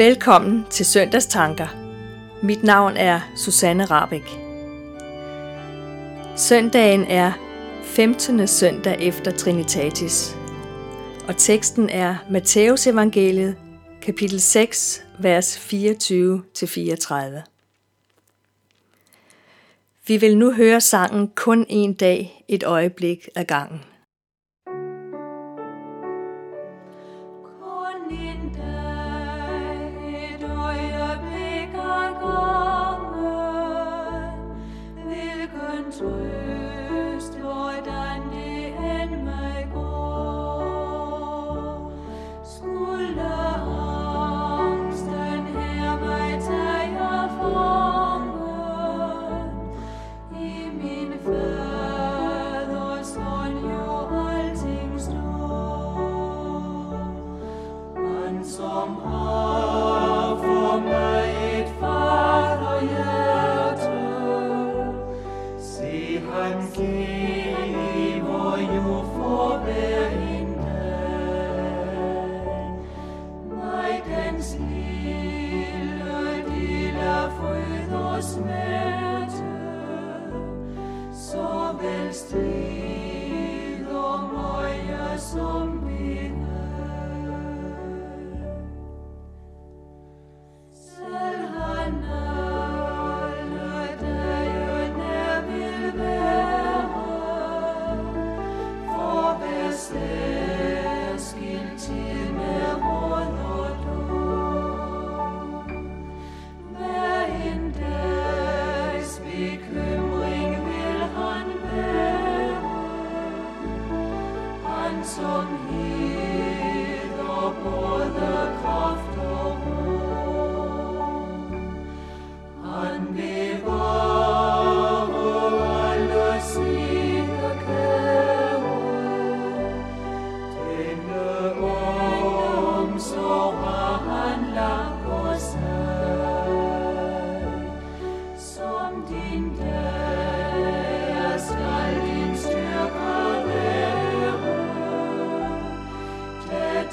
Velkommen til Søndagstanker. Mit navn er Susanne Rabeck. Søndagen er 15. søndag efter Trinitatis, og teksten er Matteus evangeliet, kapitel 6, vers 24-34. Vi vil nu høre sangen kun en dag, et øjeblik ad gangen. Se han giver jo for hver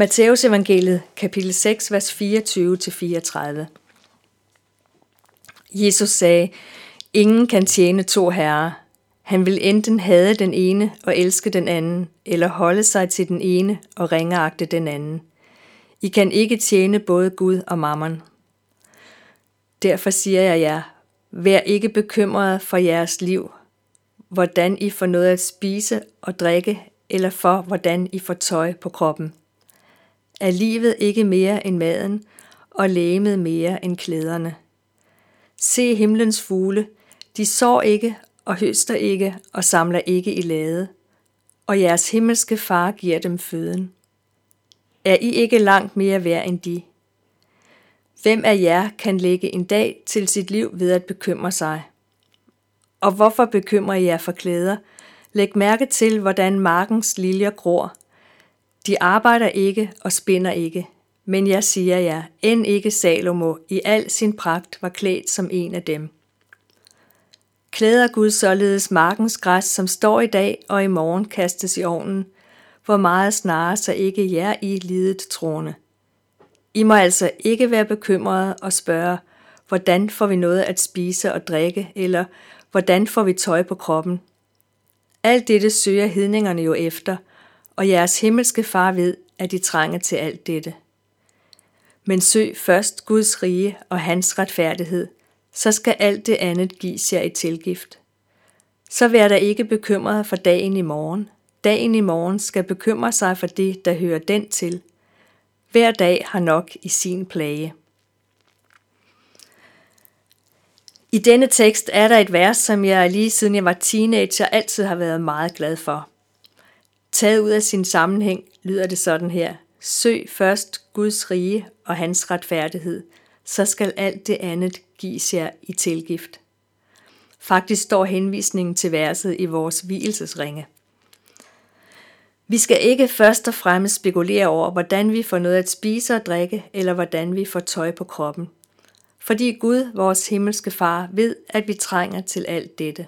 Matteus evangeliet, kapitel 6, vers 24-34. Jesus sagde, Ingen kan tjene to herrer. Han vil enten hade den ene og elske den anden, eller holde sig til den ene og ringeagte den anden. I kan ikke tjene både Gud og mammon. Derfor siger jeg jer, vær ikke bekymret for jeres liv, hvordan I får noget at spise og drikke, eller for hvordan I får tøj på kroppen. Er livet ikke mere end maden, og lægemet mere end klæderne? Se himlens fugle, de sår ikke og høster ikke og samler ikke i lade, og jeres himmelske far giver dem føden. Er I ikke langt mere værd end de? Hvem af jer kan lægge en dag til sit liv ved at bekymre sig? Og hvorfor bekymrer I jer for klæder? Læg mærke til, hvordan markens liljer gror. De arbejder ikke og spinder ikke. Men jeg siger jer, end ikke Salomo i al sin pragt var klædt som en af dem. Klæder Gud således markens græs, som står i dag og i morgen kastes i ovnen, hvor meget snarere så ikke jer i lidet troende. I må altså ikke være bekymrede og spørge, hvordan får vi noget at spise og drikke, eller hvordan får vi tøj på kroppen. Alt dette søger hedningerne jo efter, og jeres himmelske far ved, at I trænger til alt dette. Men søg først Guds rige og hans retfærdighed, så skal alt det andet gives jer i tilgift. Så vær der ikke bekymret for dagen i morgen. Dagen i morgen skal bekymre sig for det, der hører den til. Hver dag har nok i sin plage. I denne tekst er der et vers, som jeg lige siden jeg var teenager altid har været meget glad for. Taget ud af sin sammenhæng lyder det sådan her. Søg først Guds rige og hans retfærdighed, så skal alt det andet gives jer i tilgift. Faktisk står henvisningen til verset i vores hvilesesringe. Vi skal ikke først og fremmest spekulere over, hvordan vi får noget at spise og drikke, eller hvordan vi får tøj på kroppen. Fordi Gud, vores himmelske far, ved, at vi trænger til alt dette.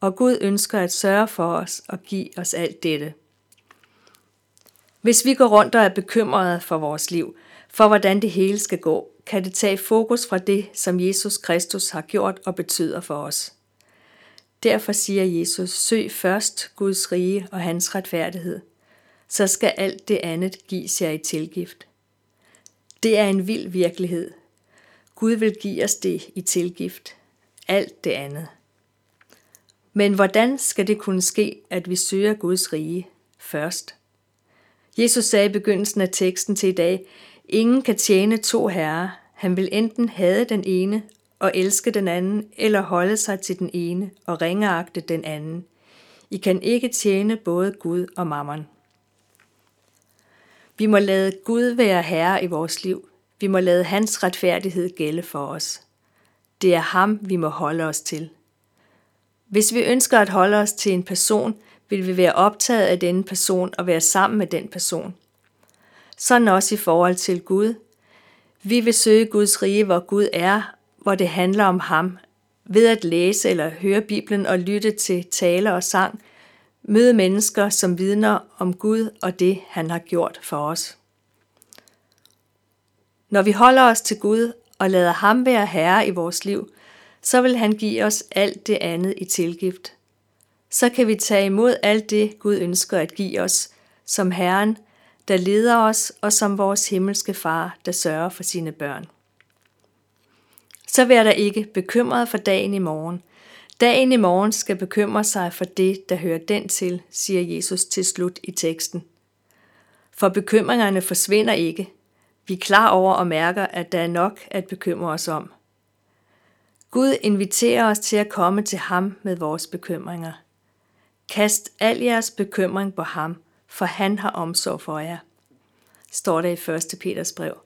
Og Gud ønsker at sørge for os og give os alt dette. Hvis vi går rundt og er bekymrede for vores liv, for hvordan det hele skal gå, kan det tage fokus fra det, som Jesus Kristus har gjort og betyder for os. Derfor siger Jesus, søg først Guds rige og hans retfærdighed, så skal alt det andet gives jer i tilgift. Det er en vild virkelighed. Gud vil give os det i tilgift. Alt det andet. Men hvordan skal det kunne ske, at vi søger Guds rige først? Jesus sagde i begyndelsen af teksten til i dag, ingen kan tjene to herrer. Han vil enten hade den ene og elske den anden, eller holde sig til den ene og ringeagte den anden. I kan ikke tjene både Gud og mammon. Vi må lade Gud være herre i vores liv. Vi må lade hans retfærdighed gælde for os. Det er ham, vi må holde os til. Hvis vi ønsker at holde os til en person, vil vi være optaget af denne person og være sammen med den person. Sådan også i forhold til Gud. Vi vil søge Guds rige, hvor Gud er, hvor det handler om ham. Ved at læse eller høre Bibelen og lytte til taler og sang, møde mennesker, som vidner om Gud og det, han har gjort for os. Når vi holder os til Gud og lader ham være herre i vores liv, så vil han give os alt det andet i tilgift. Så kan vi tage imod alt det, Gud ønsker at give os, som Herren, der leder os, og som vores himmelske far, der sørger for sine børn. Så vær der ikke bekymret for dagen i morgen. Dagen i morgen skal bekymre sig for det, der hører den til, siger Jesus til slut i teksten. For bekymringerne forsvinder ikke. Vi er klar over og mærker, at der er nok at bekymre os om. Gud inviterer os til at komme til ham med vores bekymringer. Kast al jeres bekymring på ham, for han har omsorg for jer. Står der i 1. Peters brev.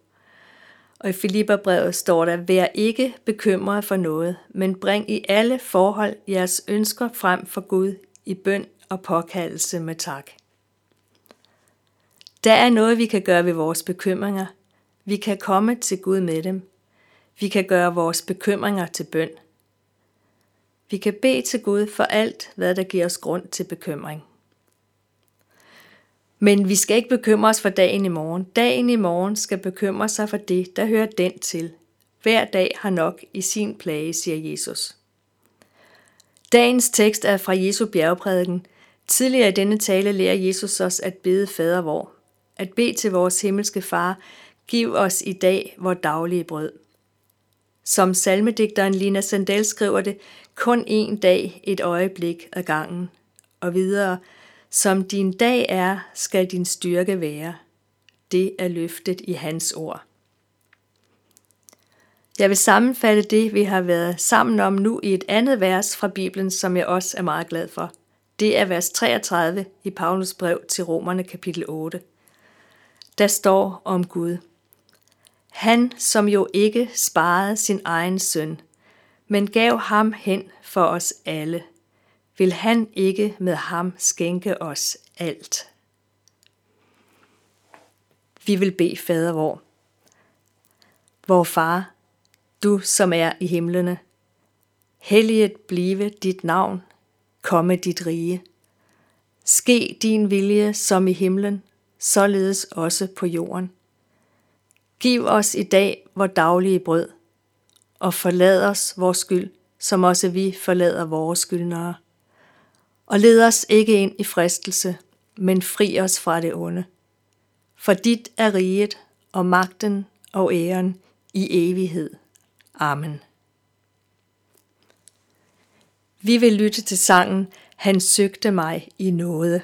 Og i Filipperbrevet står der, vær ikke bekymret for noget, men bring i alle forhold jeres ønsker frem for Gud i bøn og påkaldelse med tak. Der er noget, vi kan gøre ved vores bekymringer. Vi kan komme til Gud med dem. Vi kan gøre vores bekymringer til bøn. Vi kan bede til Gud for alt, hvad der giver os grund til bekymring. Men vi skal ikke bekymre os for dagen i morgen. Dagen i morgen skal bekymre sig for det, der hører den til. Hver dag har nok i sin plage, siger Jesus. Dagens tekst er fra Jesu bjergprædiken. Tidligere i denne tale lærer Jesus os at bede fader vor. At bede til vores himmelske far, giv os i dag vores daglige brød. Som salmedigteren Lina Sandel skriver det, kun en dag, et øjeblik ad gangen. Og videre, som din dag er, skal din styrke være. Det er løftet i hans ord. Jeg vil sammenfatte det, vi har været sammen om nu i et andet vers fra Bibelen, som jeg også er meget glad for. Det er vers 33 i Paulus brev til Romerne kapitel 8. Der står om Gud. Han, som jo ikke sparede sin egen søn, men gav ham hen for os alle, vil han ikke med ham skænke os alt. Vi vil bede fader vor. Vor far, du som er i himlene, helliget blive dit navn, komme dit rige. Ske din vilje som i himlen, således også på jorden. Giv os i dag vores daglige brød, og forlad os vores skyld, som også vi forlader vores skyldnere. Og led os ikke ind i fristelse, men fri os fra det onde. For dit er riget og magten og æren i evighed. Amen. Vi vil lytte til sangen Han søgte mig i noget.